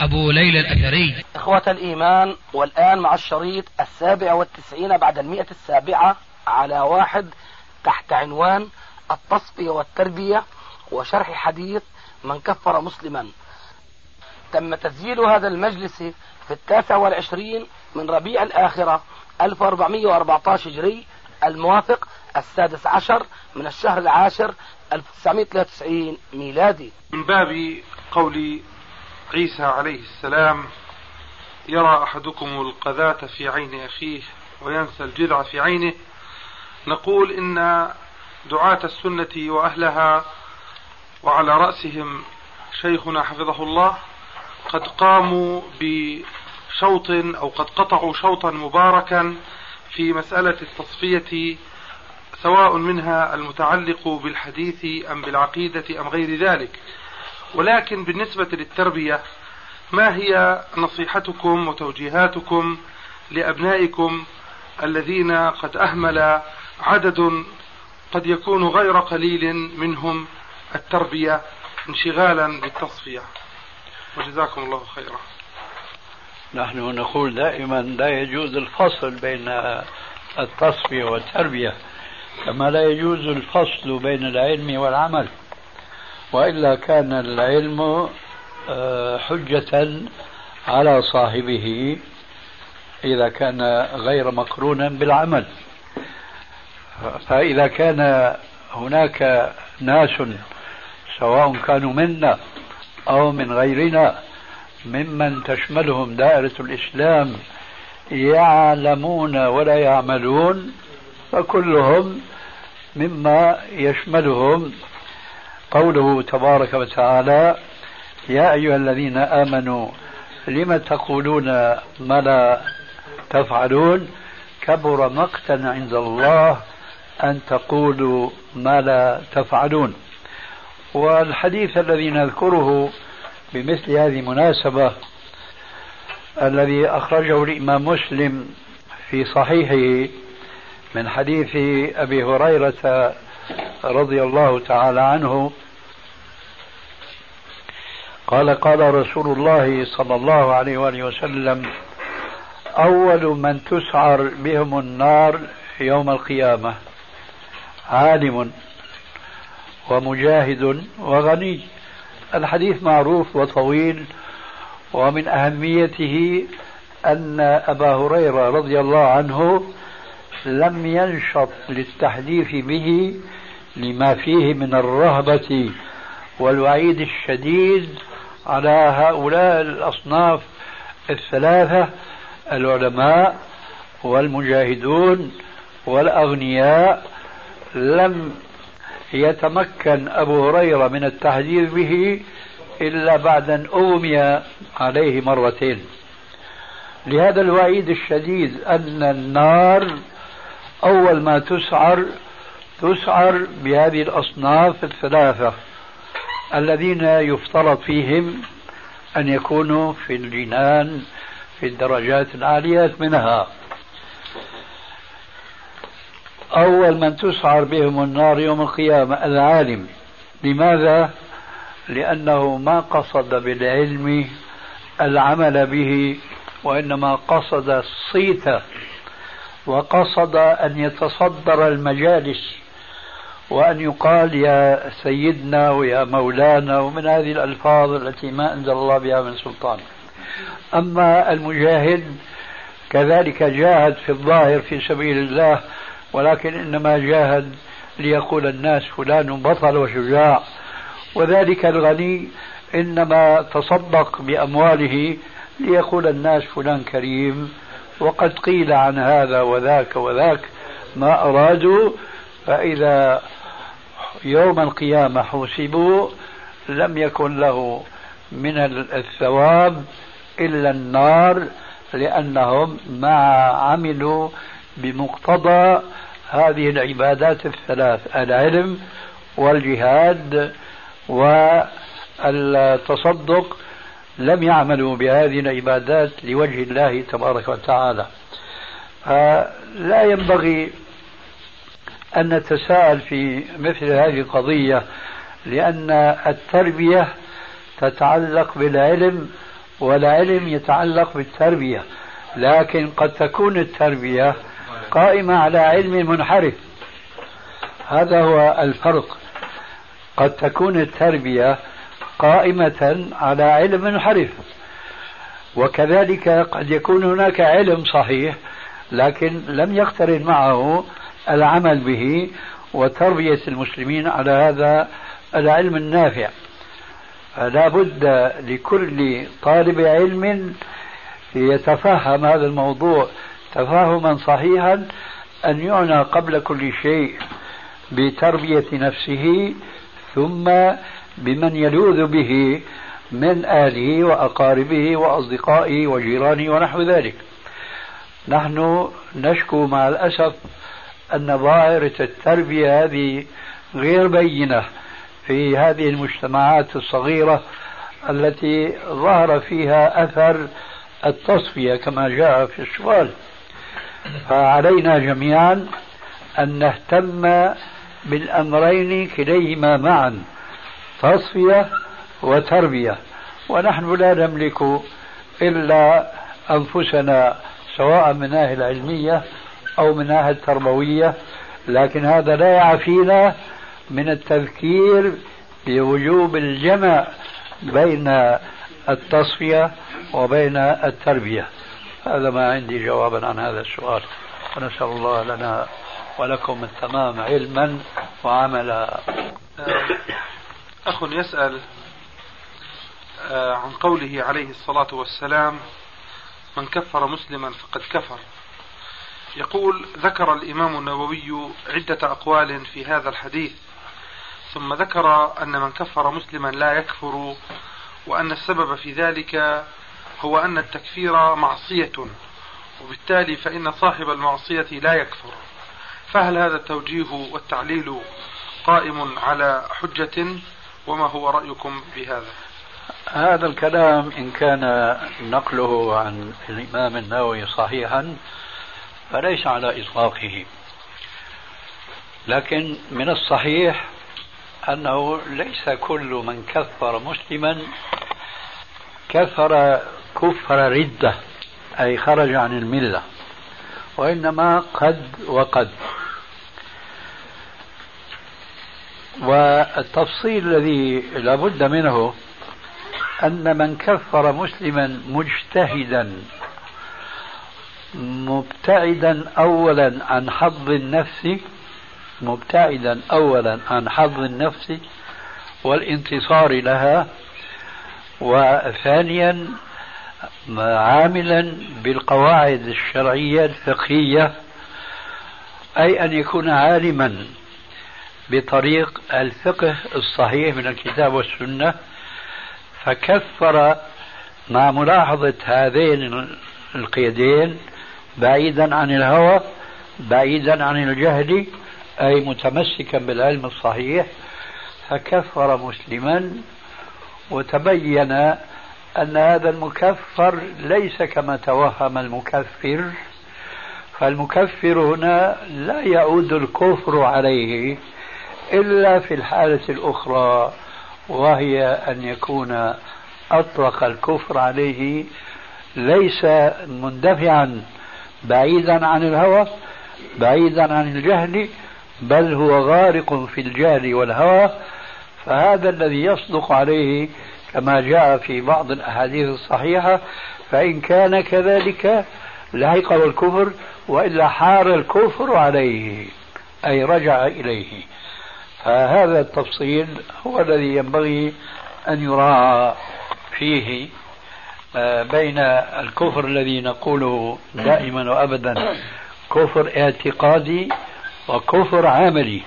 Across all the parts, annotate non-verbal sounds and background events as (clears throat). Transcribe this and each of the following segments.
أبو ليلى الأثري. إخوة الإيمان والآن مع الشريط السابع والتسعين بعد المئة السابعة على واحد تحت عنوان التصفية والتربية وشرح حديث من كفر مسلما. تم تسجيل هذا المجلس في التاسع والعشرين من ربيع الآخرة 1414 هجري الموافق السادس عشر من الشهر العاشر 1993 ميلادي. من باب قول عيسى عليه السلام يرى أحدكم القذاة في عين أخيه وينسى الجذع في عينه. نقول إن دعاة السنة وأهلها وعلى رأسهم شيخنا حفظه الله قد قاموا بشوط أو قد قطعوا شوطا مباركا في مسألة التصفية سواء منها المتعلق بالحديث أم بالعقيدة أم غير ذلك. ولكن بالنسبة للتربية ما هي نصيحتكم وتوجيهاتكم لأبنائكم الذين قد أهمل عدد قد يكون غير قليل منهم التربية انشغالا بالتصفية؟ وجزاكم الله خيرا. نحن نقول دائما لا يجوز الفصل بين التصفية والتربية كما لا يجوز الفصل بين العلم والعمل. وإلا كان العلم آه، حجة على صاحبه إذا كان غير مقرونا بالعمل. فإذا كان هناك ناس سواء كانوا منا أو من غيرنا ممن تشملهم دائرة الإسلام يعلمون ولا يعملون فكلهم مما يشملهم قوله تبارك وتعالى يا أيها الذين آمنوا لم تقولون ما لا تفعلون؟ كبر مقتا عند الله أن تقولوا ما لا تفعلون. والحديث الذي نذكره بمثل هذه المناسبة الذي أخرجه الإمام مسلم في صحيحه من حديث أبي هريرة رضي الله تعالى عنه قال قال رسول الله صلى الله عليه وآله وسلم أول من تسعر بهم النار يوم القيامة عالم ومجاهد وغني الحديث معروف وطويل ومن أهميته أن أبا هريرة رضي الله عنه لم ينشط للتحديث به لما فيه من الرهبة والوعيد الشديد على هؤلاء الأصناف الثلاثة العلماء والمجاهدون والأغنياء. لم يتمكن أبو هريرة من التحديث به إلا بعد أن أغمي عليه مرتين. لهذا الوعيد الشديد أن النار أول ما تسعر تسعر بهذه الأصناف الثلاثة الذين يفترض فيهم أن يكونوا في الجنان في الدرجات العاليات منها أول من تسعر بهم النار يوم القيامة العالم لماذا؟ لأنه ما قصد بالعلم العمل به وإنما قصد الصيت وقصد أن يتصدر المجالس وأن يقال يا سيدنا ويا مولانا ومن هذه الألفاظ التي ما أنزل الله بها من سلطان. أما المجاهد كذلك جاهد في الظاهر في سبيل الله ولكن إنما جاهد ليقول الناس فلان بطل وشجاع. وذلك الغني إنما تصدق بأمواله ليقول الناس فلان كريم. وقد قيل عن هذا وذاك وذاك ما أرادوا فإذا يوم القيامة حوسبوا لم يكن له من الثواب إلا النار لأنهم ما عملوا بمقتضى هذه العبادات الثلاث العلم والجهاد والتصدق لم يعملوا بهذه العبادات لوجه الله تبارك وتعالى. لا ينبغي أن نتساءل في مثل هذه القضية لأن التربية تتعلق بالعلم والعلم يتعلق بالتربية. لكن قد تكون التربية قائمة على علم منحرف. هذا هو الفرق. قد تكون التربية قائمة على علم منحرف وكذلك قد يكون هناك علم صحيح لكن لم يقترن معه العمل به وتربية المسلمين على هذا العلم النافع. فلا بد لكل طالب علم يتفهم هذا الموضوع تفاهما صحيحا أن يعنى قبل كل شيء بتربية نفسه ثم بمن يلوذ به من أهله وأقاربه وأصدقائه وجيرانه ونحو ذلك. نحن نشكو مع الأسف أن ظاهرة التربية هذه غير بينة في هذه المجتمعات الصغيرة التي ظهر فيها أثر التصفية كما جاء في السؤال. فعلينا جميعا أن نهتم بالأمرين كليهما معا. تصفية وتربية. ونحن لا نملك إلا أنفسنا سواء من ناحية العلمية أو من ناحية التربوية. لكن هذا لا يعفينا من التذكير بوجوب الجمع بين التصفية وبين التربية. هذا ما عندي جوابا عن هذا السؤال. ونسأل الله لنا ولكم التمام علما وعملا. أخ يسأل آه، عن قوله عليه الصلاة والسلام من كفر مسلما فقد كفر. يقول ذكر الإمام النووي عدة أقوال في هذا الحديث ثم ذكر أن من كفر مسلما لا يكفر وأن السبب في ذلك هو أن التكفير معصية وبالتالي فإن صاحب المعصية لا يكفر. فهل هذا التوجيه والتعليل قائم على حجة وما هو رأيكم بهذا؟ هذا الكلام إن كان نقله عن الإمام النووي صحيحا فليس على إطلاقه. لكن من الصحيح أنه ليس كل من كفر مسلما كفر كفر ردة أي خرج عن الملة وإنما قد وقد. والتفصيل الذي لابد منه أن من كفر مسلما مجتهدا مبتعدا أولا عن حظ النفس مبتعدا أولا عن حظ النفس والانتصار لها وثانيا عاملا بالقواعد الشرعية الفقهية أي أن يكون عالما بطريق الفقه الصحيح من الكتاب والسنة فكفر مع ملاحظة هذين القيدين بعيدا عن الهوى بعيدا عن الجهل أي متمسكا بالعلم الصحيح فكفر مسلما وتبين أن هذا المكفر ليس كما توهم المكفر فالمكفر هنا لا يعود الكفر عليه. إلا في الحالة الأخرى وهي أن يكون أطلق الكفر عليه ليس مندفعا بعيدا عن الهوى بعيدا عن الجهل بل هو غارق في الجهل والهوى. فهذا الذي يصدق عليه كما جاء في بعض الأحاديث الصحيحة فإن كان كذلك لحقه الكفر وإلا حار الكفر عليه أي رجع إليه. فهذا التفصيل هو الذي ينبغي أن يراعى فيه آه، بين الكفر الذي نقوله دائما وابدا كفر اعتقادي وكفر عملي.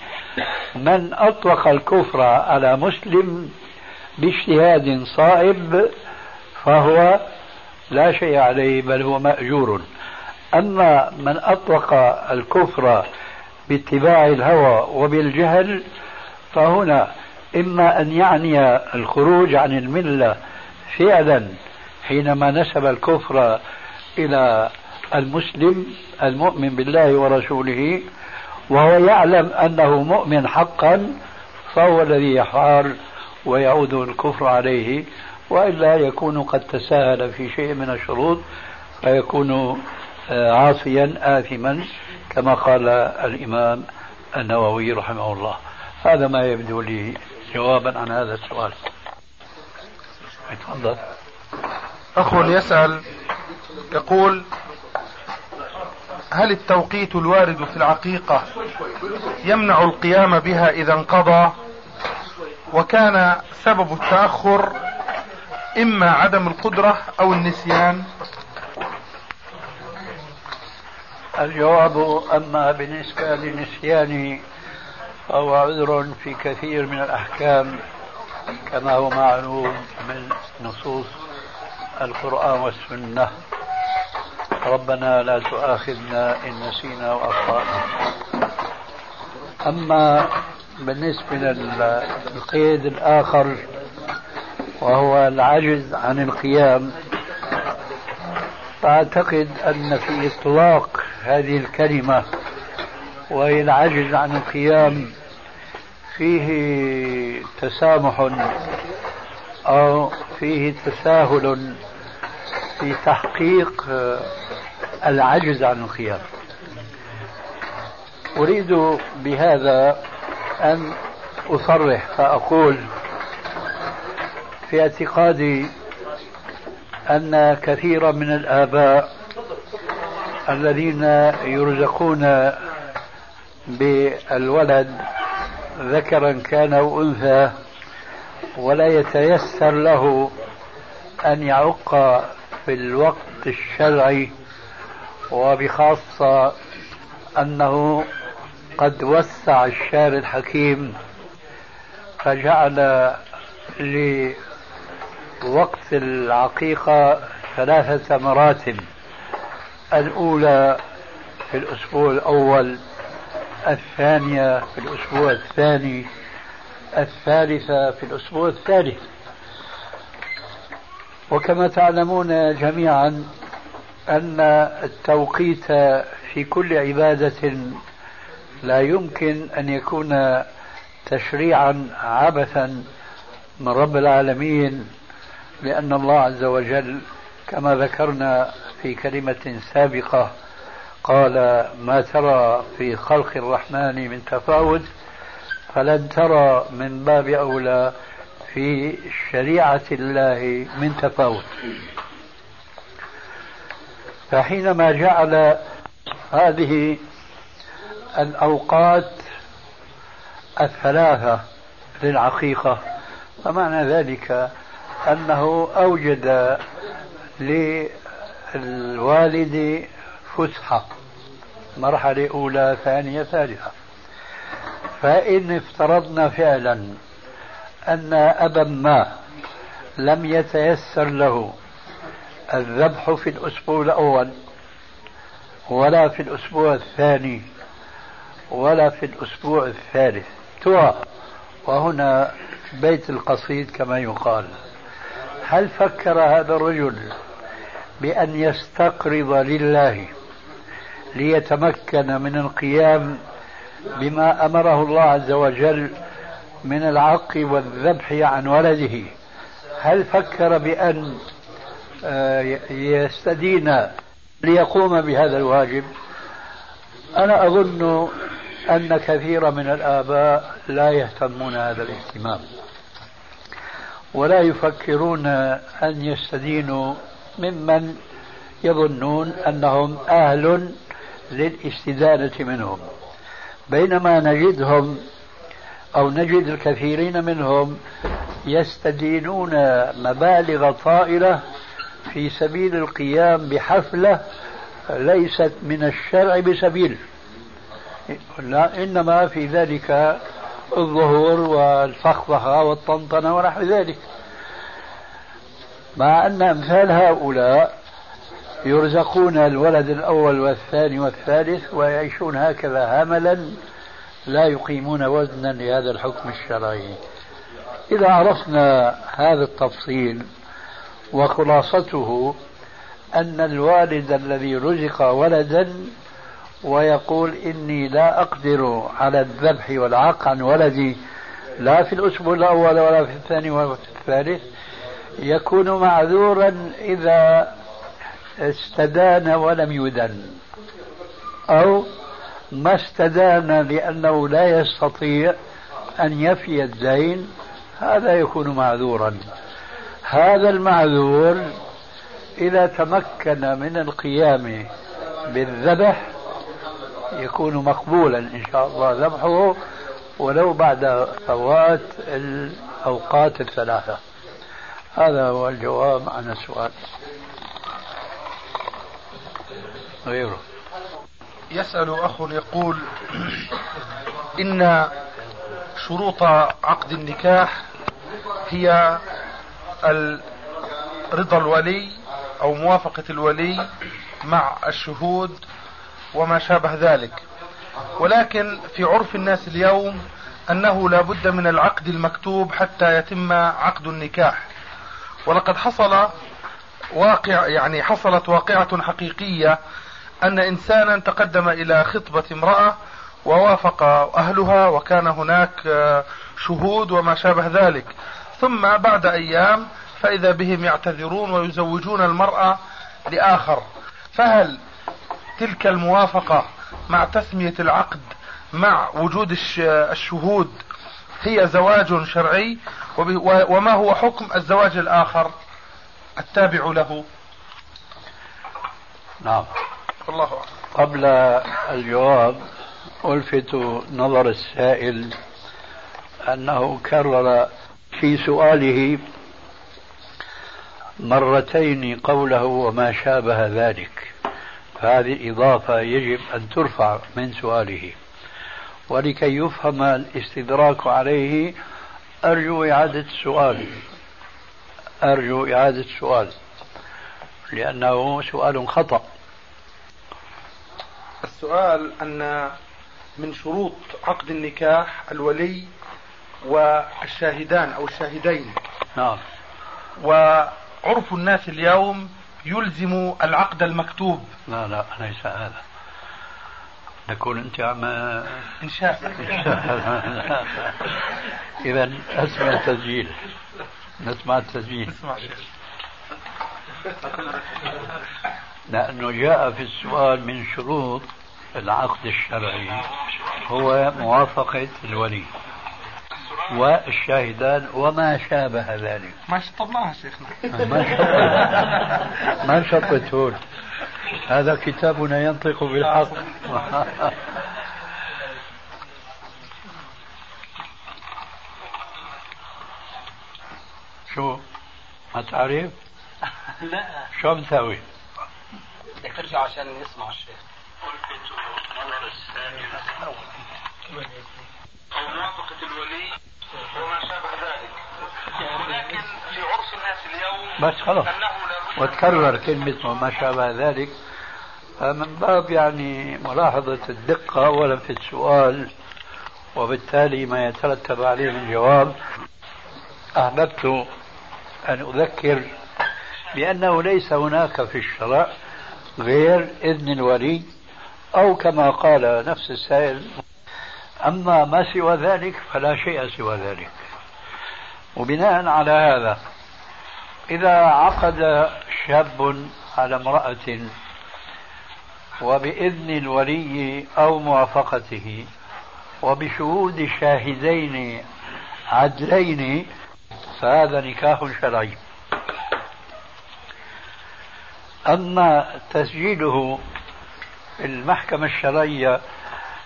من أطلق الكفر على مسلم باجتهاد صائب فهو لا شيء عليه بل هو مأجور. أما من أطلق الكفر باتباع الهوى وبالجهل فهنا إما أن يعني الخروج عن الملة فعلا حينما نسب الكفر إلى المسلم المؤمن بالله ورسوله وهو يعلم أنه مؤمن حقا فهو الذي يحار ويعود الكفر عليه وإلا يكون قد تساهل في شيء من الشروط فيكون آه، عاصيا آثما كما قال الإمام النووي رحمه الله. هذا ما يبدو لي جوابا عن هذا السؤال. تفضل. أخ يسأل يقول هل التوقيت الوارد في العقيقة يمنع القيام بها إذا انقضى؟ وكان سبب التأخر إما عدم القدرة أو النسيان؟ الجواب أما بالنسبة لنسيان فهو عذر في كثير من الأحكام كما هو معلوم من نصوص القرآن والسنة. ربنا لا تؤاخذنا إن نسينا وأخطأنا أما بالنسبة للقيد الآخر وهو العجز عن القيام فأعتقد أن في إطلاق هذه الكلمة وهي العجز عن القيام فيه تسامح أو فيه تساهل في تحقيق العجز عن القيام. أريد بهذا أن أصرح فأقول في اعتقادي أن كثيرا من الآباء الذين يرزقون بالولد ذكرا كان أو أنثى ولا يتيسر له أن يعق في الوقت الشرعي وبخاصة أنه قد وسع الشارع الحكيم فجعل لوقت العقيقة ثلاثة مراتب الأولى في الأسبوع الأول الثانية في الأسبوع الثاني الثالثة في الأسبوع الثالث. وكما تعلمون جميعا أن التوقيت في كل عبادة لا يمكن أن يكون تشريعا عبثا من رب العالمين لأن الله عز وجل كما ذكرنا في كلمة سابقة قال ما ترى في خلق الرحمن من تفاوت فلن ترى من باب أولى في شريعة الله من تفاوت. فحينما جعل هذه الأوقات الثلاثة للعقيقة فمعنى ذلك أنه أوجد للوالد فسحة. مرحلة أولى ثانية ثالثة. فإن افترضنا فعلا أن أبا ما لم يتيسر له الذبح في الأسبوع الأول ولا في الأسبوع الثاني ولا في الأسبوع الثالث. ترى وهنا بيت القصيد كما يقال. هل فكر هذا الرجل بأن يستقرض لله؟ ليتمكن من القيام بما أمره الله عز وجل من العق والذبح عن ولده. هل فكر بأن آه، يستدين ليقوم بهذا الواجب؟ أنا أظن أن كثير من الآباء لا يهتمون هذا الاهتمام ولا يفكرون أن يستدينوا ممن يظنون أنهم أهل للاستدانة منهم. بينما نجدهم أو نجد الكثيرين منهم يستدينون مبالغ طائلة في سبيل القيام بحفلة ليست من الشرع بسبيل. لا إنما في ذلك الظهور والفخفخة والطنطنة ونحو ذلك. مع أن أمثال هؤلاء يرزقون الولد الأول والثاني والثالث ويعيشون هكذا هملا لا يقيمون وزنا لهذا الحكم الشرعي. إذا عرفنا هذا التفصيل وخلاصته أن الوالد الذي رزق ولدا ويقول إني لا أقدر على الذبح والعاق عن ولدي لا في الأسبوع الأول ولا في الثاني ولا في الثالث يكون معذورا إذا استدان ولم يدن. أو ما استدان لأنه لا يستطيع أن يفي الدين هذا يكون معذورا. هذا المعذور إذا تمكن من القيام بالذبح يكون مقبولا إن شاء الله ذبحه ولو بعد فوات الأوقات الثلاثة. هذا هو الجواب عن السؤال. غيره يسأل أخ يقول (clears throat) إن شروط عقد النكاح هي رضا الولي أو موافقة الولي مع الشهود وما شابه ذلك. ولكن في عرف الناس اليوم أنه لا بد من العقد المكتوب حتى يتم عقد النكاح. ولقد حصل واقع يعني حصلت واقعة حقيقية أن إنسانا تقدم إلى خطبة امرأة ووافق أهلها وكان هناك شهود وما شابه ذلك. ثم بعد أيام فإذا بهم يعتذرون ويزوجون المرأة لآخر. فهل تلك الموافقة مع تسمية العقد مع وجود الشهود هي زواج شرعي؟ وما هو حكم الزواج الآخر التابع له؟ نعم. الله أعلم قبل الجواب ألفت نظر السائل أنه كرر في سؤاله مرتين قوله وما شابه ذلك. فهذه إضافة يجب أن ترفع من سؤاله. ولكي يفهم الاستدراك عليه أرجو إعادة السؤال. أرجو إعادة السؤال. لأنه سؤال خطأ. السؤال أن من شروط عقد النكاح الولي والشاهدان أو الشاهدين. نعم. وعرف الناس اليوم يلزم العقد المكتوب. لا لا ليس هذا. نكون أنت عم انشاء إذا اسمع التسجيل. نسمع التسجيل. اسمع لأنه جاء في السؤال من شروط العقد الشرعي. هو موافقة الولي والشاهدان وما شابه ذلك. ما شطبناها شيخنا. ما شطبت ما شطبت هون هذا كتابنا ينطق بالحق. شو؟ ما تعرف؟ لا. شو بتسوي؟ بدك ترجع عشان يسمع الشيخ. أو موافقة الولي وما شابه ذلك. ولكن في عرف الناس اليوم بس خلاص. وتكرر كلمة وما شابه ذلك. من باب يعني ملاحظة الدقة أولا في السؤال وبالتالي ما يترتب عليه من جواب أحببت أن أذكر بأنه ليس هناك في الشرع غير إذن الولي أو كما قال نفس السائل أما ما سوى ذلك فلا شيء سوى ذلك. وبناء على هذا إذا عقد شاب على امرأة وبإذن الولي أو موافقته وبشهود شاهدين عدلين فهذا نكاح شرعي. أما تسجيله في المحكمة الشرعية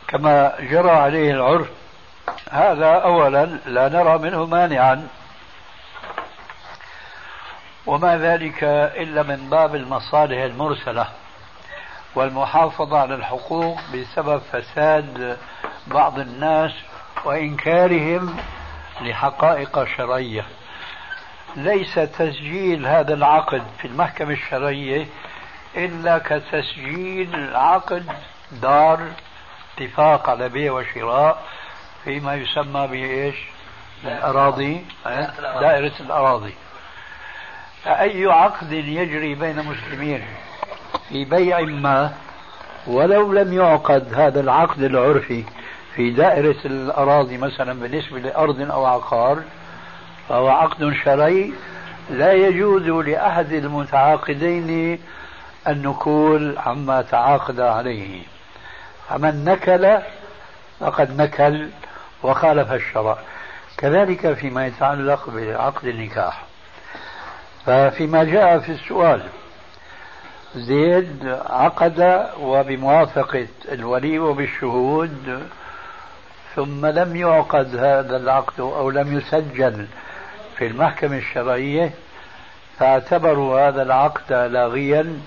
كما جرى عليه العرف هذا أولا لا نرى منه مانعا. وما ذلك إلا من باب المصالح المرسلة والمحافظة على الحقوق بسبب فساد بعض الناس وإنكارهم لحقائق شرعية. ليس تسجيل هذا العقد في المحكمة الشرعية إلا كتسجيل عقد دار اتفاق على بيع وشراء فيما يسمى بإيش؟ الأراضي. دائرة الأراضي. فأي عقد يجري بين مسلمين في بيع ما ولو لم يعقد هذا العقد العرفي في دائرة الأراضي مثلا بالنسبة لأرض أو عقار فهو عقد شرعي لا يجوز لأحد المتعاقدين النكول عما تعاقد عليه. فمن نكل فقد نكل وخالف الشرع. كذلك فيما يتعلق بعقد النكاح. ففيما جاء في السؤال زيد عقد وبموافقة الولي وبالشهود ثم لم يعقد هذا العقد أو لم يسجل في المحكمة الشرعية فاعتبروا هذا العقد لاغيا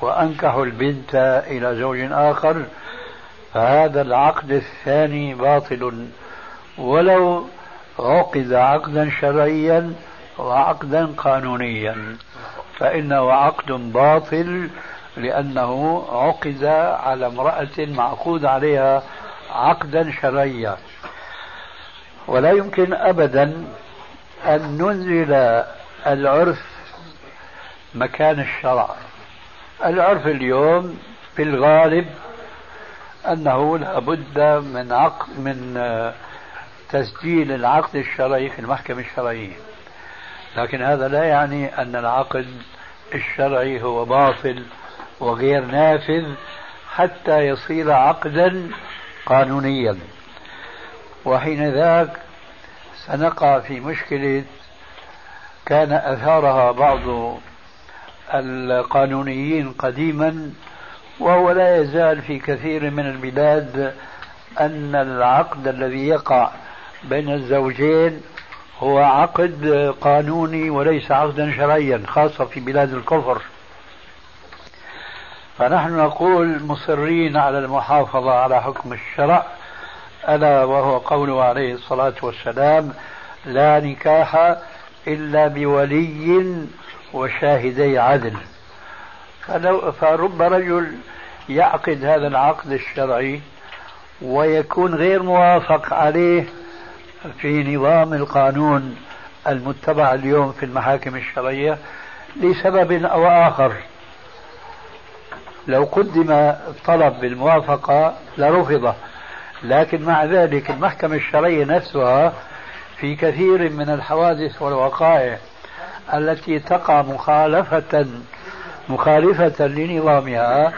وأنكحوا البنت إلى زوج آخر فهذا العقد الثاني باطل. ولو عقد عقدا شرعيا وعقدا قانونيا فإنه عقد باطل لأنه عقد على امرأة معقود عليها عقدا شرعيا. ولا يمكن أبدا أن ننزل العرف مكان الشرع. العرف اليوم في الغالب أنه لابد من عقد من تسجيل العقد الشرعي في المحكمة الشرعية. لكن هذا لا يعني أن العقد الشرعي هو باطل وغير نافذ حتى يصير عقدا قانونيا. وحين ذاك سنقع في مشكلة كان أثارها بعض القانونيين قديما وهو لا يزال في كثير من البلاد أن العقد الذي يقع بين الزوجين هو عقد قانوني وليس عقدا شرعيا خاصة في بلاد الكفر. فنحن نقول مصرين على المحافظة على حكم الشرع ألا وهو قوله عليه الصلاة والسلام لا نكاح إلا بولي وشاهدي عدل. فلو فرب رجل يعقد هذا العقد الشرعي ويكون غير موافق عليه في نظام القانون المتبع اليوم في المحاكم الشرعية لسبب أو آخر. لو قدم طلب بالموافقة لرفض. لكن مع ذلك المحكمة الشرعية نفسها في كثير من الحوادث والوقائع التي تقع مخالفة مخالفة لنظامها.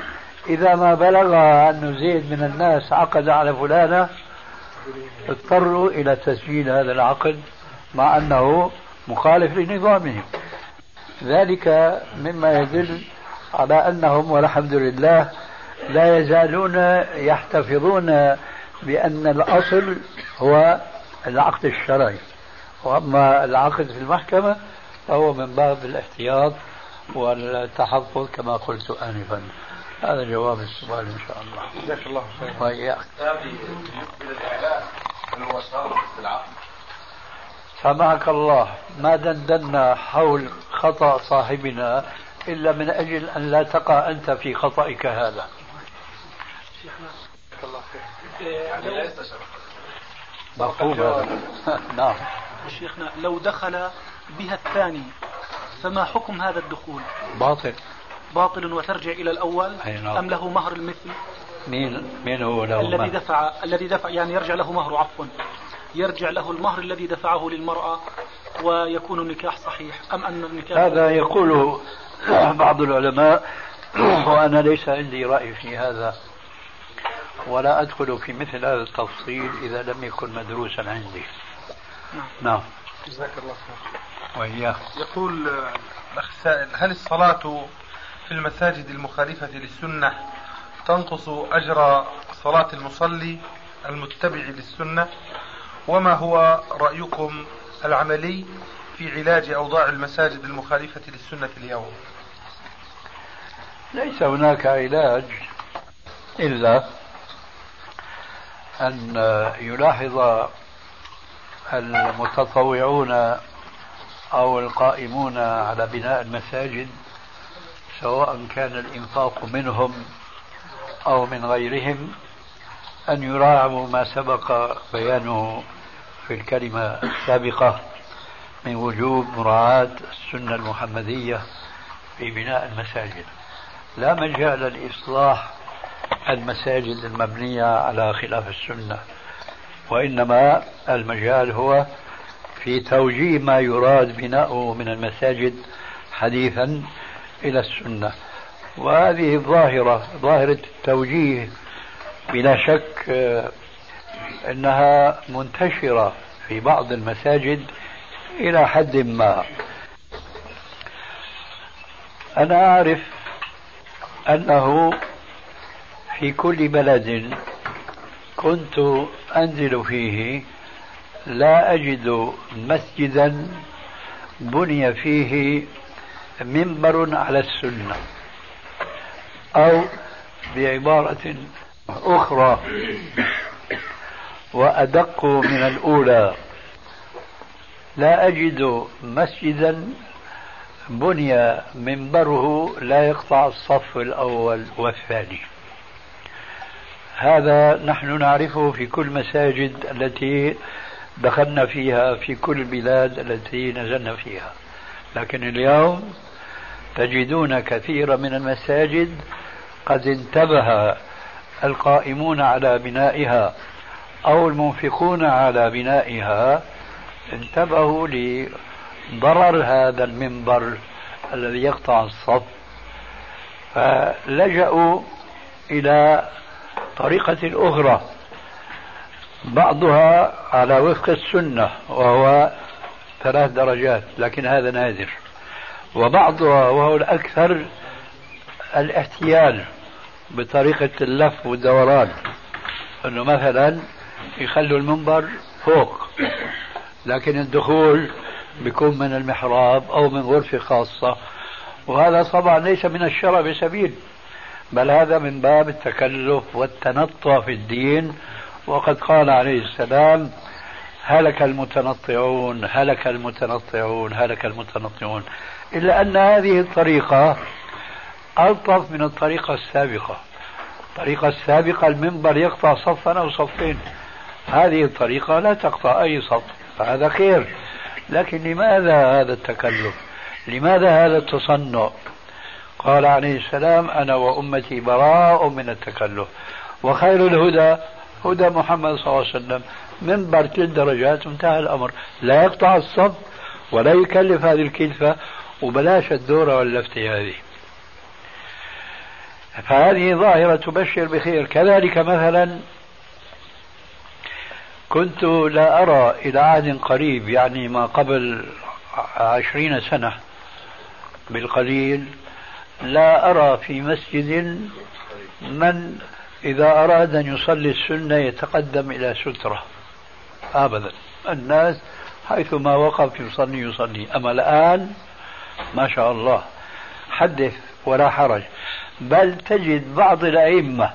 إذا ما بلغها أن زيد من الناس عقد على فلانة اضطروا إلى تسجيل هذا العقد مع أنه مخالف لنظامهم. ذلك مما يدل على أنهم والحمد لله لا يزالون يحتفظون بأن الأصل هو العقد الشرعي. وأما العقد في المحكمة فهو من باب الاحتياط والتحفظ كما قلت آنفا. هذا جواب السؤال إن شاء الله. جزاك الله خير وإياك. سامحك الله. ما دندنا حول خطأ صاحبنا إلا من أجل أن لا تقع أنت في خطأك هذا. هذا. (laughs) نعم. شيخنا لو دخل بها الثاني فما حكم هذا الدخول؟ باطل. باطل وترجع إلى الأول؟ أي نعم. أم له مهر المثل؟ مين مين هو له الذي مهر؟ دفع الذي دفع يعني يرجع له مهر عفوا. يرجع له المهر الذي دفعه للمرأة ويكون النكاح صحيح. أم أن النكاح هذا يقوله (clears throat) بعض العلماء (clears throat) وأنا ليس عندي رأي في هذا. ولا أدخل في مثل هذا التفصيل إذا لم يكن مدروسا عندي. نعم. نعم. جزاك الله خير. وإياك. يقول الأخ السائل هل الصلاة في المساجد المخالفة للسنة تنقص أجر صلاة المصلي المتبع للسنة؟ وما هو رأيكم العملي في علاج أوضاع المساجد المخالفة للسنة اليوم؟ ليس هناك علاج إلا أن يلاحظ المتطوعون أو القائمون على بناء المساجد سواء كان الإنفاق منهم أو من غيرهم أن يراعوا ما سبق بيانه في الكلمة السابقة من وجوب مراعاة السنة المحمدية في بناء المساجد. لا مجال لإصلاح المساجد المبنية على خلاف السنة وإنما المجال هو في توجيه ما يراد بناؤه من المساجد حديثا إلى السنة. وهذه الظاهرة ظاهرة التوجيه بلا شك آه، أنها منتشرة في بعض المساجد إلى حد ما. أنا أعرف أنه في كل بلد كنت أنزل فيه لا أجد مسجدا بني فيه منبر على السنة أو بعبارة أخرى وأدق من الأولى. لا أجد مسجدا بني منبره لا يقطع الصف الأول والثاني. هذا نحن نعرفه في كل مساجد التي دخلنا فيها في كل البلاد التي نزلنا فيها. لكن اليوم تجدون كثير من المساجد قد انتبه القائمون على بنائها أو المنفقون على بنائها انتبهوا لضرر هذا المنبر الذي يقطع الصف فلجأوا إلى طريقة أخرى. بعضها على وفق السنة وهو ثلاث درجات لكن هذا نادر. وبعضها وهو الأكثر الاحتيال بطريقة اللف والدوران. أنه مثلا يخلوا المنبر فوق لكن الدخول بيكون من المحراب أو من غرفة خاصة. وهذا طبعا ليس من الشرع بسبيل. بل هذا من باب التكلف والتنطع في الدين. وقد قال عليه السلام هلك المتنطعون هلك المتنطعون هلك المتنطعون. إلا أن هذه الطريقة ألطف من الطريقة السابقة. الطريقة السابقة المنبر يقطع صفا أو صفين. هذه الطريقة لا تقطع أي صف فهذا خير. لكن لماذا هذا التكلف؟ لماذا هذا التصنع؟ قال عليه السلام أنا وأمتي براء من التكلف. وخير الهدى هدى محمد صلى الله عليه وسلم. منبر ثلاث درجات انتهى الأمر. لا يقطع الصف ولا يكلف هذه الكلفة وبلاش الدورة واللفتة هذه. فهذه ظاهرة تبشر بخير. كذلك مثلا كنت لا أرى إلى عهد قريب يعني ما قبل عشرين سنة بالقليل لا أرى في مسجد من إذا أراد أن يصلي السنة يتقدم إلى سترة. أبدا. الناس حيثما وقف يصلي يصلي. أما الآن ما شاء الله. حدث ولا حرج. بل تجد بعض الأئمة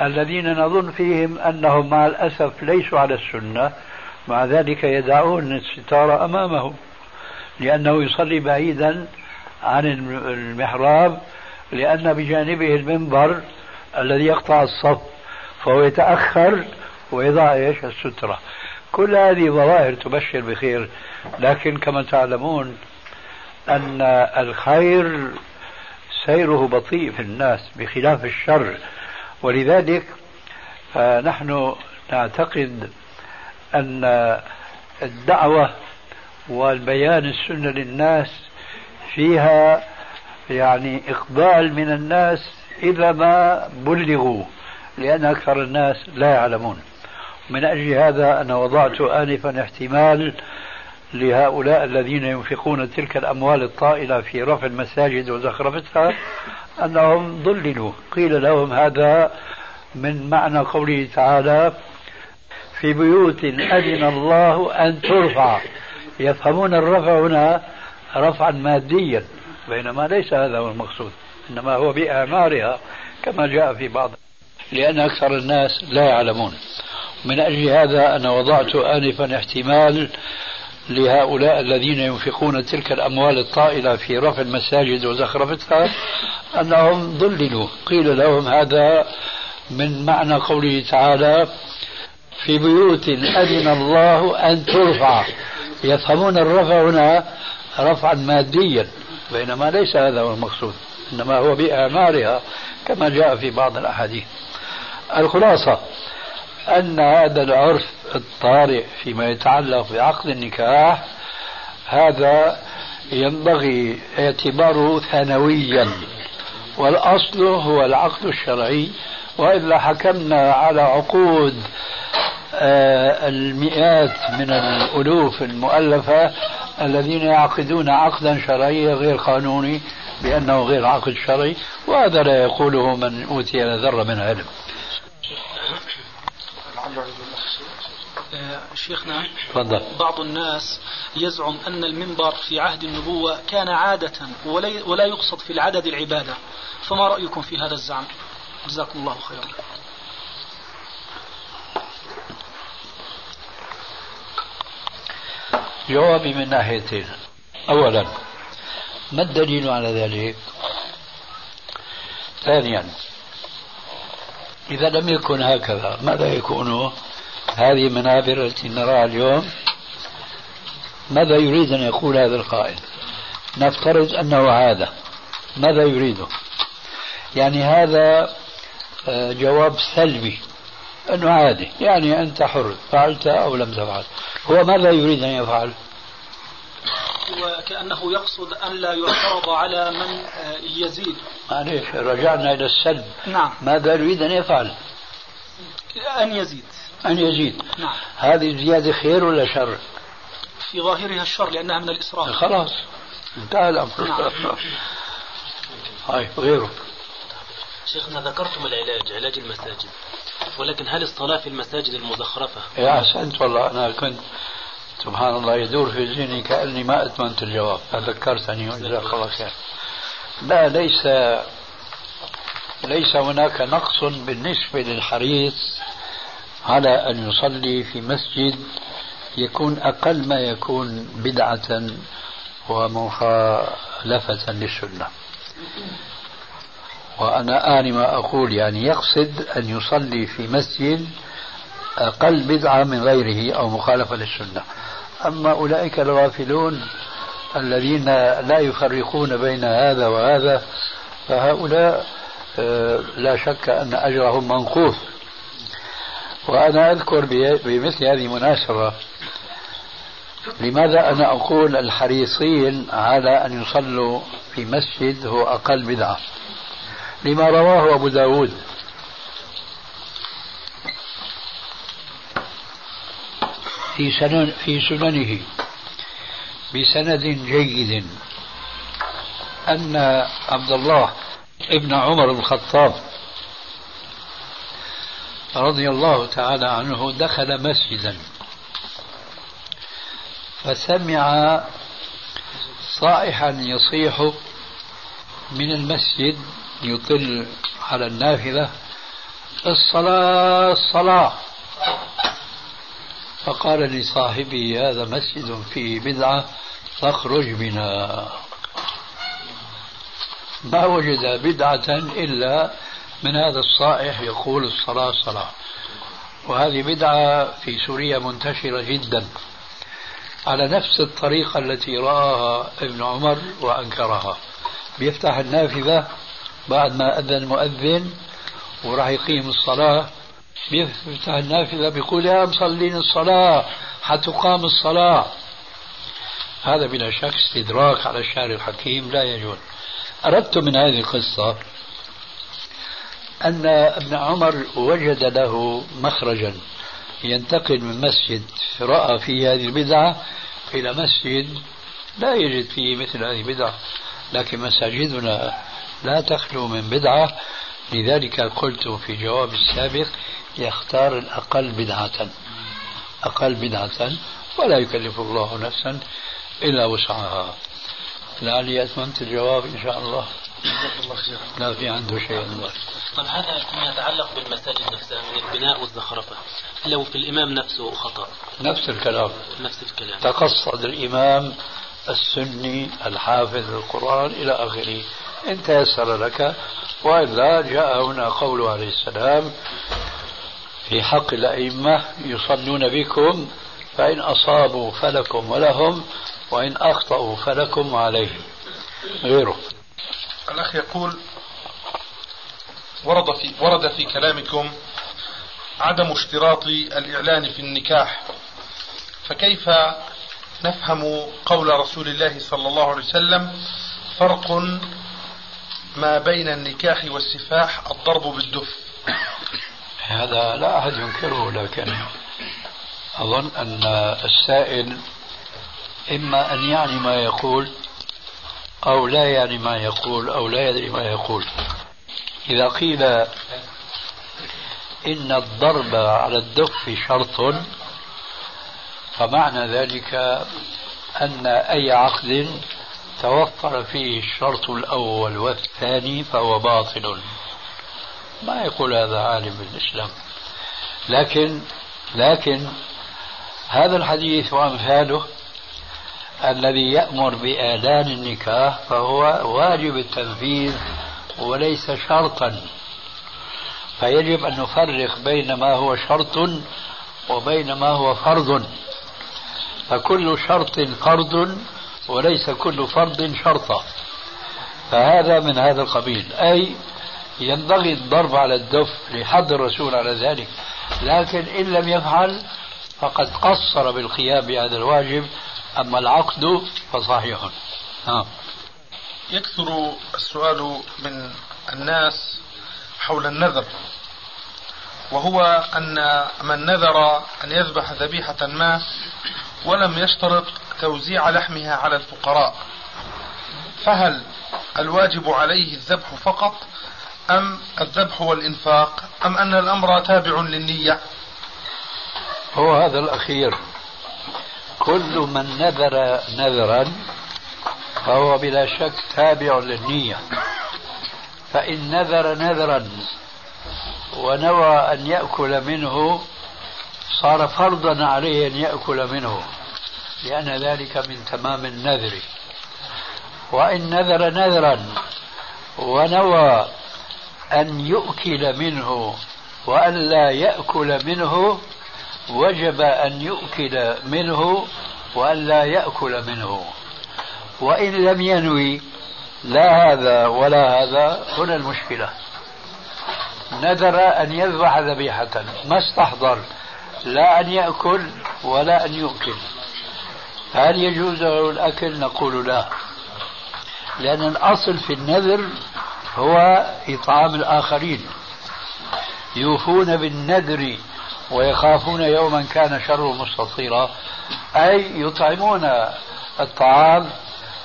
الذين نظن فيهم أنهم مع الأسف ليسوا على السنة مع ذلك يدعون الستارة أمامه لأنه يصلي بعيدا عن المحراب لأن بجانبه المنبر الذي يقطع الصف فهو يتأخر ويضع إيش؟ السترة. كل هذه ظواهر تبشر بخير لكن كما تعلمون أن الخير سيره بطيء في الناس بخلاف الشر. ولذلك نحن نعتقد أن الدعوة والبيان السنة للناس فيها يعني إقبال من الناس إذا ما بلغوا لأن أكثر الناس لا يعلمون. من أجل هذا أنا وضعت آنفا احتمال لهؤلاء الذين ينفقون تلك الأموال الطائلة في رفع المساجد وزخرفتها أنهم ضللوا. قيل لهم هذا من معنى قوله تعالى في بيوت أذن الله أن ترفع. يفهمون الرفع هنا رفعا ماديا بينما ليس هذا هو المقصود إنما هو بإعمارها كما جاء في بعض. لأن أكثر الناس لا يعلمون. من أجل هذا أنا وضعت آنفا احتمال لهؤلاء الذين ينفقون تلك الأموال الطائلة في رفع المساجد وزخرفتها أنهم ضللوا. قيل لهم هذا من معنى قوله تعالى في بيوت أذن الله أن ترفع. يفهمون الرفع هنا رفعا ماديا بينما ليس هذا هو المقصود إنما هو بإعمارها كما جاء في بعض الأحاديث. الخلاصة أن هذا العرف الطارئ فيما يتعلق بعقد النكاح هذا ينبغي اعتباره ثانويا والأصل هو العقد الشرعي وإلا حكمنا على عقود المئات من الألوف المؤلفة الذين يعقدون عقدا شرعيا غير قانوني بأنه غير عقد شرعي وهذا لا يقوله من أوتي ذرة من علم. شيخنا تفضل. بعض الناس يزعم أن المنبر في عهد النبوة كان عادة ولا يقصد في العدد العبادة. فما رأيكم في هذا الزعم؟ جزاكم الله خيرا. جوابي من ناحيتين. أولا ما الدليل على ذلك؟ ثانيا إذا لم يكن هكذا ماذا يكون؟ هذه المنابر التي نراها اليوم. ماذا يريد أن يقول هذا القائل؟ نفترض أنه عادة ماذا يريده؟ يعني هذا آه، جواب سلبي. أنه عادي. يعني أنت حر. فعلت أو لم تفعل. هو ماذا يريد أن يفعل؟ وكأنه يقصد أن لا يعترض على من يزيد. معليش رجعنا إلى السلب. نعم. ماذا يريد أن يفعل؟ أن يزيد. أن يزيد. نعم. هذه الزيادة خير ولا شر؟ في ظاهرها الشر لأنها من الإسراف. خلاص. انتهى الأمر. نعم. هاي غيره. شيخنا ذكرتم العلاج علاج المساجد. ولكن هل الصلاة في المساجد المزخرفة؟ يا أحسنت والله أنا كنت سبحان الله يدور في ذهني كأني ما أتممت الجواب. فذكرتني جزاك الله خير. لا ليس ليس هناك نقص بالنسبة للحريص على أن يصلي في مسجد يكون أقل ما يكون بدعة ومخالفة للسنة. وأنا آني ما أقول يعني يقصد أن يصلي في مسجد أقل بدعة من غيره أو مخالفة للسنة. أما أولئك الغافلون الذين لا يفرقون بين هذا وهذا فهؤلاء آه، لا شك أن أجرهم منقوص. وأنا أذكر بمثل هذه المناسبة لماذا أنا أقول الحريصين على أن يصلوا في مسجد هو أقل بدعة؟ لما رواه أبو داود. في سنن في سننه. بسند جيد. أن عبد الله ابن عمر الخطاب رضي الله تعالى عنه دخل مسجدا. فسمع صائحا يصيح من المسجد يطل على النافذة الصلاة الصلاة. فقال لصاحبه هذا مسجد فيه بدعة فاخرج بنا ما وجد بدعة إلا من هذا الصائح يقول الصلاة صلاة وهذه بدعة في سوريا منتشرة جدا. على نفس الطريقة التي رآها ابن عمر وأنكرها. بيفتح النافذة بعد ما أذن المؤذن وراح يقيم الصلاة بيفتح النافذة بيقول يا مصلين الصلاة حتقام الصلاة. هذا بلا شك استدراك على الشعر الحكيم لا يجوز. أردت من هذه القصة أن ابن عمر وجد له مخرجا ينتقل من مسجد رأى فيه هذه البدعة إلى مسجد لا يجد فيه مثل هذه البدعة لكن مساجدنا لا تخلو من بدعة. لذلك قلت في جواب السابق يختار الأقل بدعة. أقل بدعة ولا يكلف الله نفسا إلا وسعها. لعلي أتممت الجواب إن شاء الله. لا في عنده شيء طب هذا فيما يتعلق بالمساجد نفسها من البناء والزخرفة. لو في الإمام نفسه خطأ. نفس الكلام. نفس الكلام. تقصد الإمام السني الحافظ القرآن إلى آخره. إن تيسر لك وإلا جاء هنا قوله عليه السلام في حق الأئمة يصلون بكم فإن أصابوا فلكم ولهم وإن أخطأوا فلكم وعليهم غيره. الأخ يقول ورد في ورد في كلامكم عدم اشتراط الإعلان في النكاح فكيف نفهم قول رسول الله صلى الله عليه وسلم فرق ما بين النكاح والسفاح الضرب بالدف. هذا لا أحد ينكره لكن أظن أن السائل إما أن يعني ما يقول أو لا يعني ما يقول أو لا يدري ما يقول. إذا قيل إن الضرب على الدف شرط فمعنى ذلك أن أي عقد توفر فيه الشرط الأول والثاني فهو باطل. ما يقول هذا عالم بالإسلام لكن لكن هذا الحديث وأمثاله الذي يأمر بإعلان النكاح فهو واجب التنفيذ وليس شرطا. فيجب أن نفرق بين ما هو شرط وبين ما هو فرض. فكل شرط فرض وليس كل فرض شرطا فهذا من هذا القبيل. أي ينبغي الضرب على الدف لحد الرسول على ذلك. لكن إن لم يفعل فقد قصر بالقيام بهذا الواجب. أما العقد فصحيح. نعم. يكثر السؤال من الناس حول النذر. وهو أن من نذر أن يذبح ذبيحة ما ولم يشترط توزيع لحمها على الفقراء. فهل الواجب عليه الذبح فقط أم الذبح والإنفاق؟ أم أن الأمر تابع للنية؟ هو هذا الأخير. كل من نذر نذرا فهو بلا شك تابع للنية. فإن نذر نذرا ونوى أن يأكل منه صار فرضا عليه أن يأكل منه لأن ذلك من تمام النذر. وإن نذر نذرا ونوى أن يؤكل منه وأن لا يأكل منه وجب أن يؤكل منه وأن لا يأكل منه. وإن لم ينوي لا هذا ولا هذا هنا المشكلة. نذر أن يذبح ذبيحة. ما استحضر. لا أن يأكل ولا أن يؤكل. هل يجوز له الأكل؟ نقول لا. لأن الأصل في النذر هو إطعام الآخرين. يوفون بالنذر ويخافون يوما كان شره مستطيرا. أي يطعمون الطعام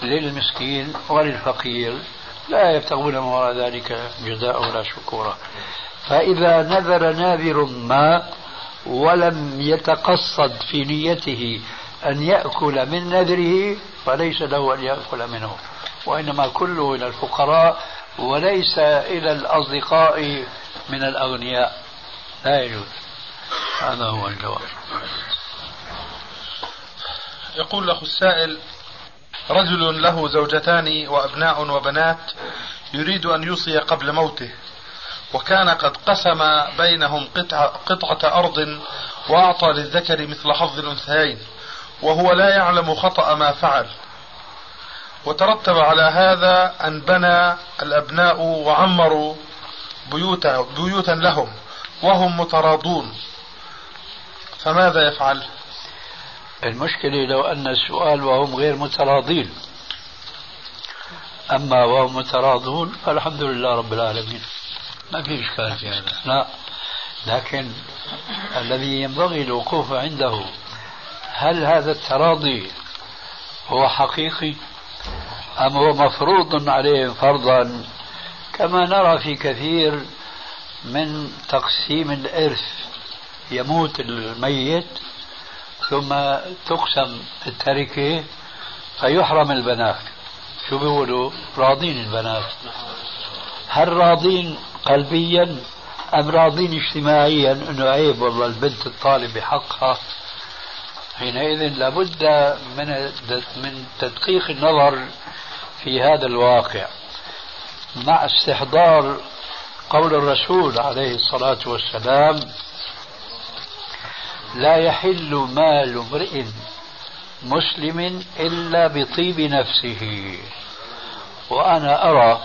للمسكين وللفقير. لا يبتغون من وراء ذلك جزاء ولا شكورا. فإذا نذر ناذر ما ولم يتقصد في نيته أن يأكل من نذره فليس له أن يأكل منه. وإنما كله إلى الفقراء وليس إلى الأصدقاء من الأغنياء. لا يجوز. هذا هو الجواب. يقول له السائل رجل له زوجتان وأبناء وبنات يريد أن يوصي قبل موته وكان قد قسم بينهم قطعة, قطعة أرض وأعطى للذكر مثل حظ الأنثيين وهو لا يعلم خطأ ما فعل. وترتب على هذا أن بنى الأبناء وعمروا بيوتا, بيوتا لهم وهم متراضون. فماذا يفعل؟ المشكلة لو أن السؤال وهم غير متراضين. أما وهم متراضون فالحمد لله رب العالمين. ما في إشكال في هذا. لا. لكن الذي ينبغي الوقوف عنده هل هذا التراضي هو حقيقي أم هو مفروض عليهم فرضا؟ كما نرى في كثير من تقسيم الإرث يموت الميت ثم تقسم التركة فيحرم البنات. شو بيقولوا؟ راضين البنات. هل راضين قلبيا أم راضين اجتماعيا؟ أنه عيب والله البنت الطالب بحقها. حينئذ لابد من من تدقيق النظر في هذا الواقع. مع استحضار قول الرسول عليه الصلاة والسلام لا يحل مال امرئ مسلم إلا بطيب نفسه. وأنا أرى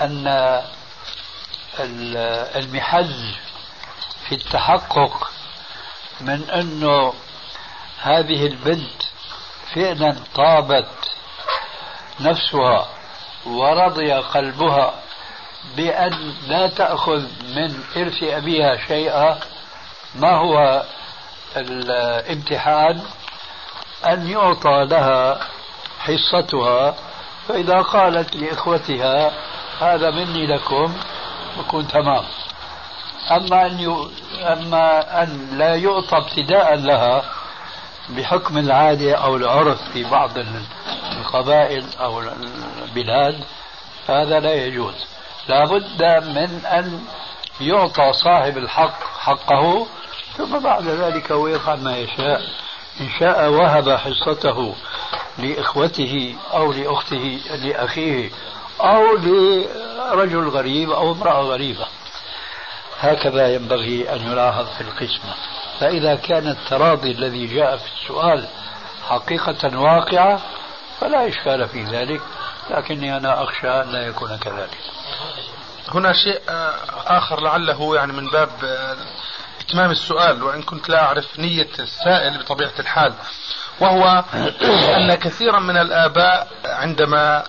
أن المحل في التحقق من أنه هذه البنت فعلا طابت نفسها ورضي قلبها بأن لا تأخذ من إرث أبيها شيئا. ما هو الامتحان أن يعطى لها حصتها فإذا قالت لإخوتها هذا مني لكم يكون تمام. أما أن ي... أما أن لا يعطى ابتداء لها بحكم العادة أو العرف في بعض القبائل أو البلاد هذا لا يجوز. لا بد من أن يعطى صاحب الحق حقه ثم بعد ذلك هو يفعل ما يشاء. إن شاء وهب حصته لإخوته أو لأخته لأخيه أو لرجل غريب أو امرأة غريبة. هكذا ينبغي أن يلاحظ في القسمة فإذا كان التراضي الذي جاء في السؤال حقيقة واقعة فلا إشكال في ذلك. لكني أنا أخشى أن لا يكون كذلك. هنا شيء آخر لعله يعني من باب إتمام السؤال وإن كنت لا أعرف نية السائل بطبيعة الحال وهو (clears throat) أن كثيرا من الآباء عندما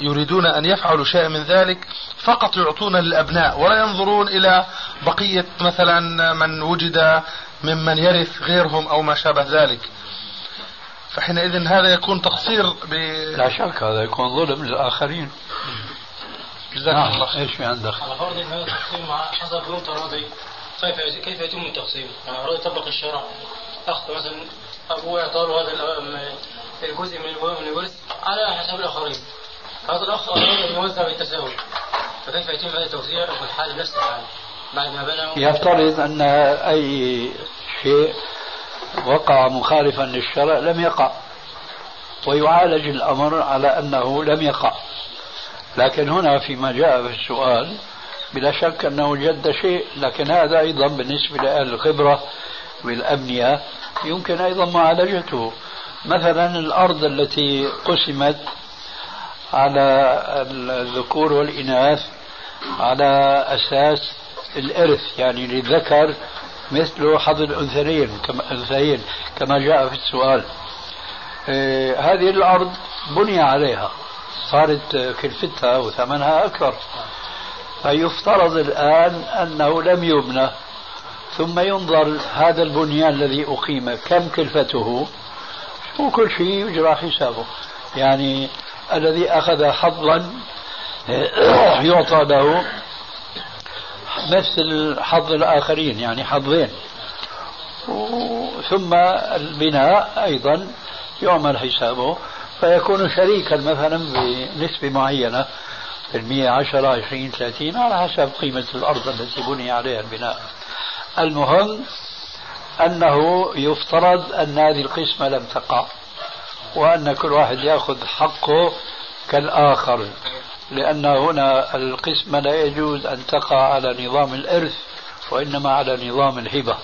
يريدون أن يفعلوا شيئا من ذلك فقط يعطون للأبناء ولا ينظرون إلى بقية مثلا من وجد ممن يرث غيرهم أو ما شابه ذلك فحينئذ هذا يكون تقصير ب... لا شك هذا يكون ظلم للآخرين جزاك نعم. الله إيش في عندك؟ على فرض إن هذا التقسيم حسب يوم تراضي كيف كيف يتم التقسيم؟ يعني اراد يطبق الشرع. اخذ مثلا أبوه يعطى له هذا الجزء من الورث على حساب الآخرين. هذا الأخ أراد أن يوزع بالتساوي. فكيف يتم هذا التوزيع؟ في الحال نفسه يعني بعد ما بنى يفترض أن أي شيء وقع مخالفا للشرع لم يقع. ويعالج الأمر على أنه لم يقع. لكن هنا فيما جاء في السؤال بلا شك أنه جد شيء لكن هذا أيضا بالنسبة لأهل الخبرة والأبنية يمكن أيضا معالجته. مثلا الأرض التي قسمت على الذكور والإناث على أساس الإرث يعني للذكر مثل حظ الأنثيين كما أنثيين كما جاء في السؤال. آه هذه الأرض بني عليها صارت كلفتها وثمنها أكثر فيفترض الآن أنه لم يبنى ثم ينظر هذا البنيان الذي أقيم كم كلفته. وكل شيء يجرى حسابه. يعني الذي أخذ حظا (clears throat) يعطى له مثل حظ الآخرين يعني حظين. ثم البناء أيضا يعمل حسابه. فيكون شريكا مثلا بنسبة معينة. في المية عشرة عشرين ثلاثين على حسب قيمة الأرض التي بني عليها البناء. المهم أنه يفترض أن هذه القسمة لم تقع وأن كل واحد يأخذ حقه كالآخر لأن هنا القسمة لا يجوز أن تقع على نظام الإرث وإنما على نظام الهبة.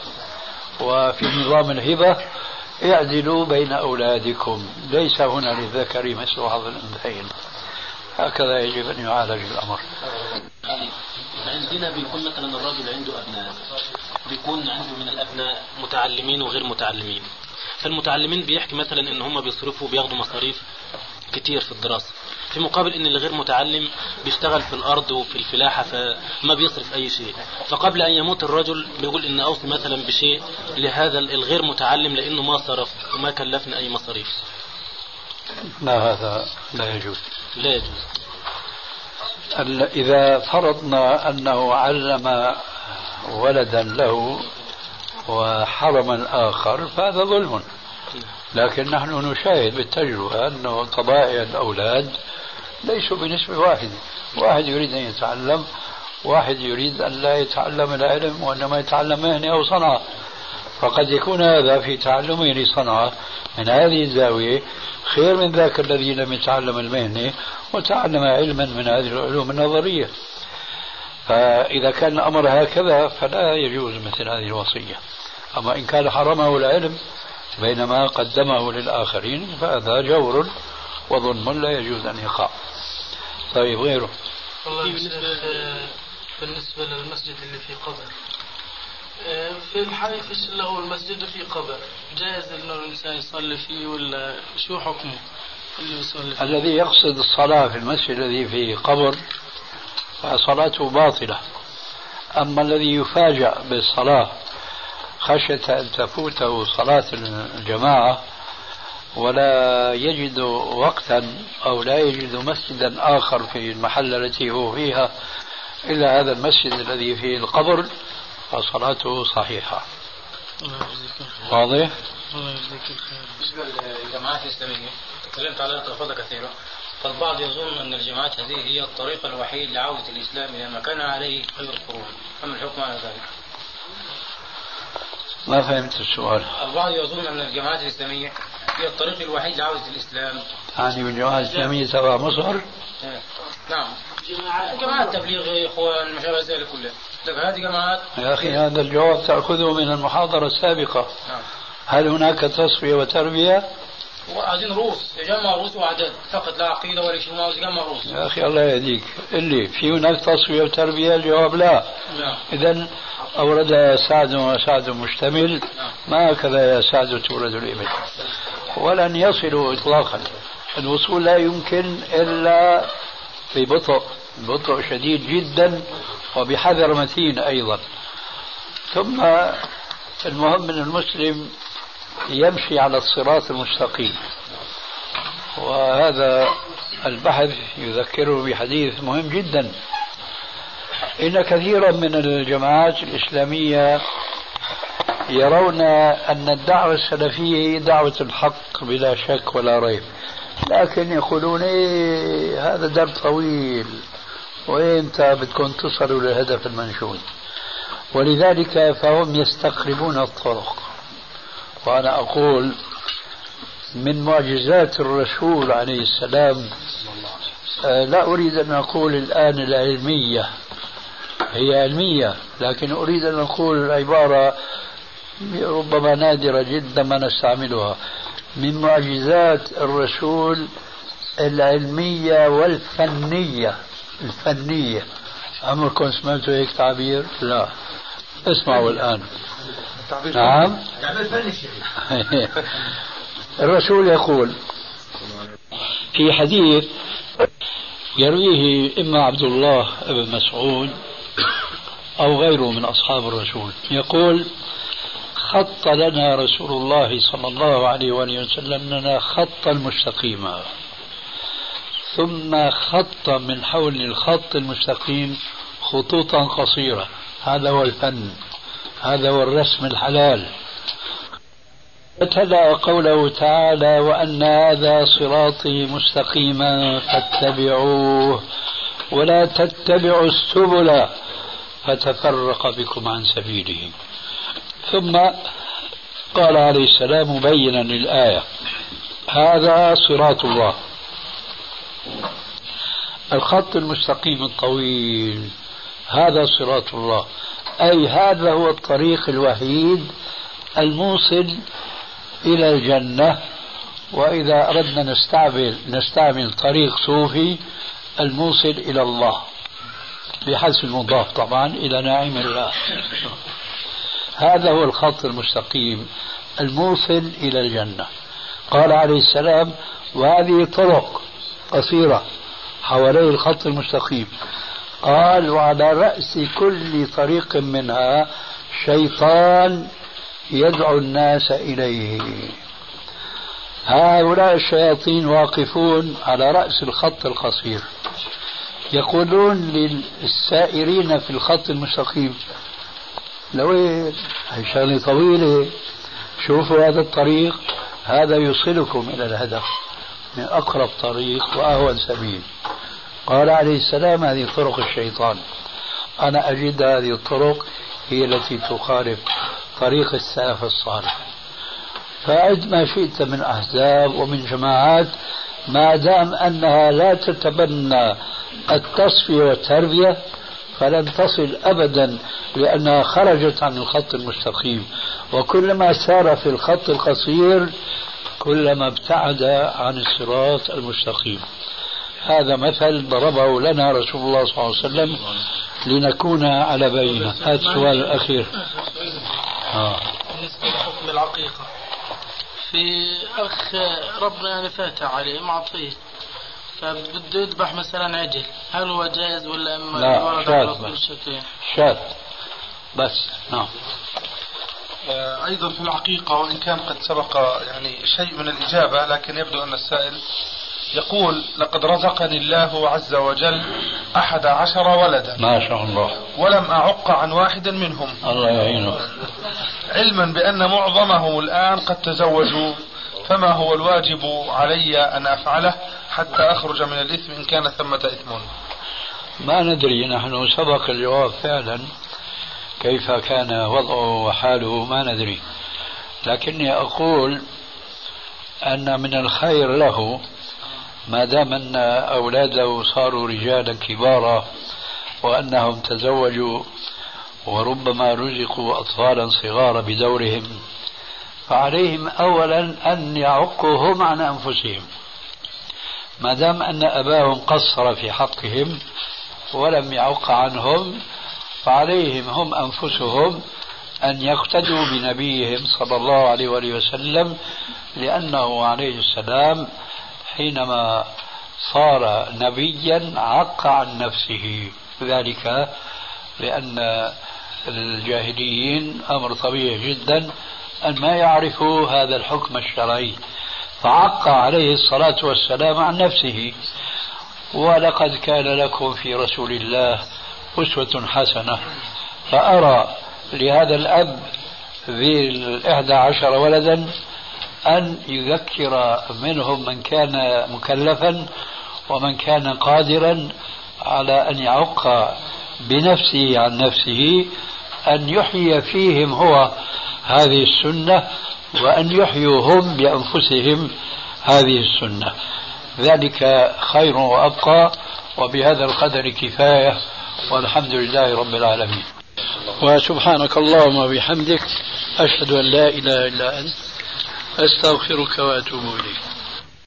وفي نظام الهبة اعدلوا بين أولادكم ليس هنا للذكر مثل حظ الأنثيين. هكذا يجب أن يعالج الأمر. عندنا بيكون مثلا الرجل عنده أبناء بيكون عنده من الأبناء متعلمين وغير متعلمين. فالمتعلمين بيحكي مثلا إن هم بيصرفوا بياخدوا مصاريف كتير في الدراسة. في مقابل إن الغير متعلم بيشتغل في الأرض وفي الفلاحة فما بيصرف أي شيء. فقبل أن يموت الرجل بيقول إن أوصي مثلا بشيء لهذا الغير متعلم لأنه ما صرف وما كلفنا أي مصاريف. لا هذا لا يجوز. لا. يجوز إذا فرضنا أنه علم ولدا له وحرم الآخر فهذا ظلم. لكن نحن نشاهد بالتجربة أنه طبائع الأولاد ليسوا بنسبة واحدة. واحد يريد أن يتعلم واحد يريد أن لا يتعلم العلم وإنما يتعلم مهنة أو صنعة. فقد يكون هذا في تعلمه لصنعة من هذه الزاوية خير من ذاك الذي لم يتعلم المهنة وتعلم علما من هذه العلوم النظرية. فإذا كان الأمر هكذا فلا يجوز مثل هذه الوصية. أما إن كان حرمه العلم بينما قدمه للآخرين فهذا جور وظلم لا يجوز أن يقع. طيب غيره. بالنسبة بالنسبة للمسجد اللي في قبر. آه، في الحي فيش اللي هو المسجد في قبر. جائز انه الإنسان يصلي فيه ولا شو حكمه؟ اللي يصلي فيه؟ الذي يقصد الصلاة في المسجد الذي في قبر فصلاته باطلة. أما الذي يفاجأ بالصلاة خشية أن تفوته صلاة الجماعة ولا يجد وقتا أو لا يجد مسجدا آخر في المحل التي هو فيها إلا هذا المسجد الذي فيه القبر فصلاته صحيحة. واضح؟ الله يجزيك الخير. بالنسبة للجماعات الإسلامية تكلمت عليها تلفظة كثيرة فالبعض يظن أن الجماعات هذه هي الطريق الوحيد لعودة الإسلام إلى ما كان عليه خير القرون. فما الحكم على ذلك؟ ما فهمت السؤال. البعض يظن أن الجماعات الإسلامية هي الطريق الوحيد لعودة الإسلام. يعني بالجماعة الإسلامية تبع مصر. نعم. جماعات تبليغ إخوان ما شابه ذلك كلها. هذه جماعات يا أخي هذا الجواب تأخذه من المحاضرة السابقة. نعم. هل هناك تصفية وتربية؟ وعايزين رؤوس يجمع رؤوس وأعداد فقط لا عقيدة ولا شيء ما يجمع رؤوس يا أخي الله يهديك. اللي في هناك تصفية وتربية؟ الجواب لا. نعم. إذا أورد سعد وسعد مشتمل. ما هكذا يا سعد تورد الإبل ولن يصلوا إطلاقا. الوصول لا يمكن إلا ببطء بطء شديد جدا وبحذر متين أيضا. ثم المهم أن المسلم يمشي على الصراط المستقيم. وهذا البحث يذكره بحديث مهم جدا. إن كثيرا من الجماعات الإسلامية يرون أن الدعوة السلفية هي دعوة الحق بلا شك ولا ريب. لكن يقولون إيه هذا درب طويل. وإمتى بدكم تصلوا للهدف المنشود. ولذلك فهم يستقربون الطرق. وأنا أقول من معجزات الرسول عليه السلام آه، لا أريد أن أقول الآن العلمية. هي علمية لكن أريد أن أقول العبارة ربما نادرة جدا ما نستعملها. من معجزات الرسول العلمية والفنية. الفنية. عمركم سمعتوا هيك تعبير؟ لا. اسمعوا الآن. نعم. الرسول يقول في حديث يرويه إما عبد الله بن مسعود أو غيره من أصحاب الرسول. يقول خط لنا رسول الله صلى الله عليه وآله وسلم لنا خطا مستقيما. ثم خط من حول الخط المستقيم خطوطا قصيرة. هذا هو الفن. هذا هو الرسم الحلال. فتلا قوله تعالى وأن هذا صراطي مستقيما فاتبعوه ولا تتبعوا السبل فتفرق بكم عن سبيله ثم قال عليه السلام مبينا للآية هذا صراط الله. الخط المستقيم الطويل. هذا صراط الله. أي هذا هو الطريق الوحيد الموصل إلى الجنة. وإذا أردنا نستعمل نستعمل طريق صوفي الموصل إلى الله. بحذف المضاف طبعا إلى نعيم الله هذا هو الخط المستقيم الموصل إلى الجنة. قال عليه السلام وهذه طرق قصيرة حوالي الخط المستقيم. قال وعلى رأس كل طريق منها شيطان يدعو الناس إليه. هؤلاء الشياطين واقفون على رأس الخط القصير يقولون للسائرين في الخط المستقيم لوين هي شغلة طويلة شوفوا هذا الطريق هذا يوصلكم إلى الهدف. من أقرب طريق وأهون سبيل. قال عليه السلام هذه طرق الشيطان. أنا أجد هذه الطرق هي التي تخالف طريق السلف الصالح. فعد ما شئت من أحزاب ومن جماعات ما دام أنها لا تتبنى التصفية والتربية فلن تصل أبدا لأنها خرجت عن الخط المستقيم. وكلما سار في الخط القصير كلما ابتعد عن الصراط المستقيم. هذا مثل ضربه لنا رسول الله صلى الله عليه وسلم لنكون على بينة. هذا السؤال الأخير. آه. بالنسبة لحكم العقيقة في أخ ربنا يعني فاتح عليه معطيه فبده يذبح مثلا عجل هل هو جائز ولا إما لا شاذ. بس نعم. أيضا في العقيقة وإن كان قد سبق يعني شيء من الإجابة لكن يبدو أن السائل يقول لقد رزقني الله عز وجل أحد عشر ولدا. ما شاء الله. ولم أعق عن واحد منهم. الله يعينه علما بأن معظمهم الآن قد تزوجوا فما هو الواجب علي أن أفعله حتى أخرج من الإثم إن كان ثمة إثم؟ ما ندري نحن سبق الجواب فعلا. كيف كان وضعه وحاله ما ندري. لكني أقول أن من الخير له ما دام أن أولاده صاروا رجالا كبارا وأنهم تزوجوا وربما رزقوا أطفالا صغارا بدورهم فعليهم أولا أن يعقوا هم عن أنفسهم. ما دام أن أباهم قصر في حقهم ولم يعق عنهم فعليهم هم أنفسهم أن يقتدوا بنبيهم صلى الله عليه وآله وسلم لأنه عليه السلام حينما صار نبيا عق عن نفسه. ذلك لأن الجاهليين أمر طبيعي جدا أن ما يعرفوا هذا الحكم الشرعي. فعق عليه الصلاة والسلام عن نفسه. ولقد كان لكم في رسول الله أسوة حسنة. فأرى لهذا الأب ذي الإحدى عشر ولدا أن يذكر منهم من كان مكلفا ومن كان قادرا على أن يعق بنفسه عن نفسه أن يحيي فيهم هو هذه السنة وأن يحيوا هم بأنفسهم هذه السنة. ذلك خير وأبقى وبهذا القدر كفاية. والحمد لله رب العالمين. وسبحانك اللهم وبحمدك أشهد أن لا إله إلا أنت أستغفرك وأتوب إليك.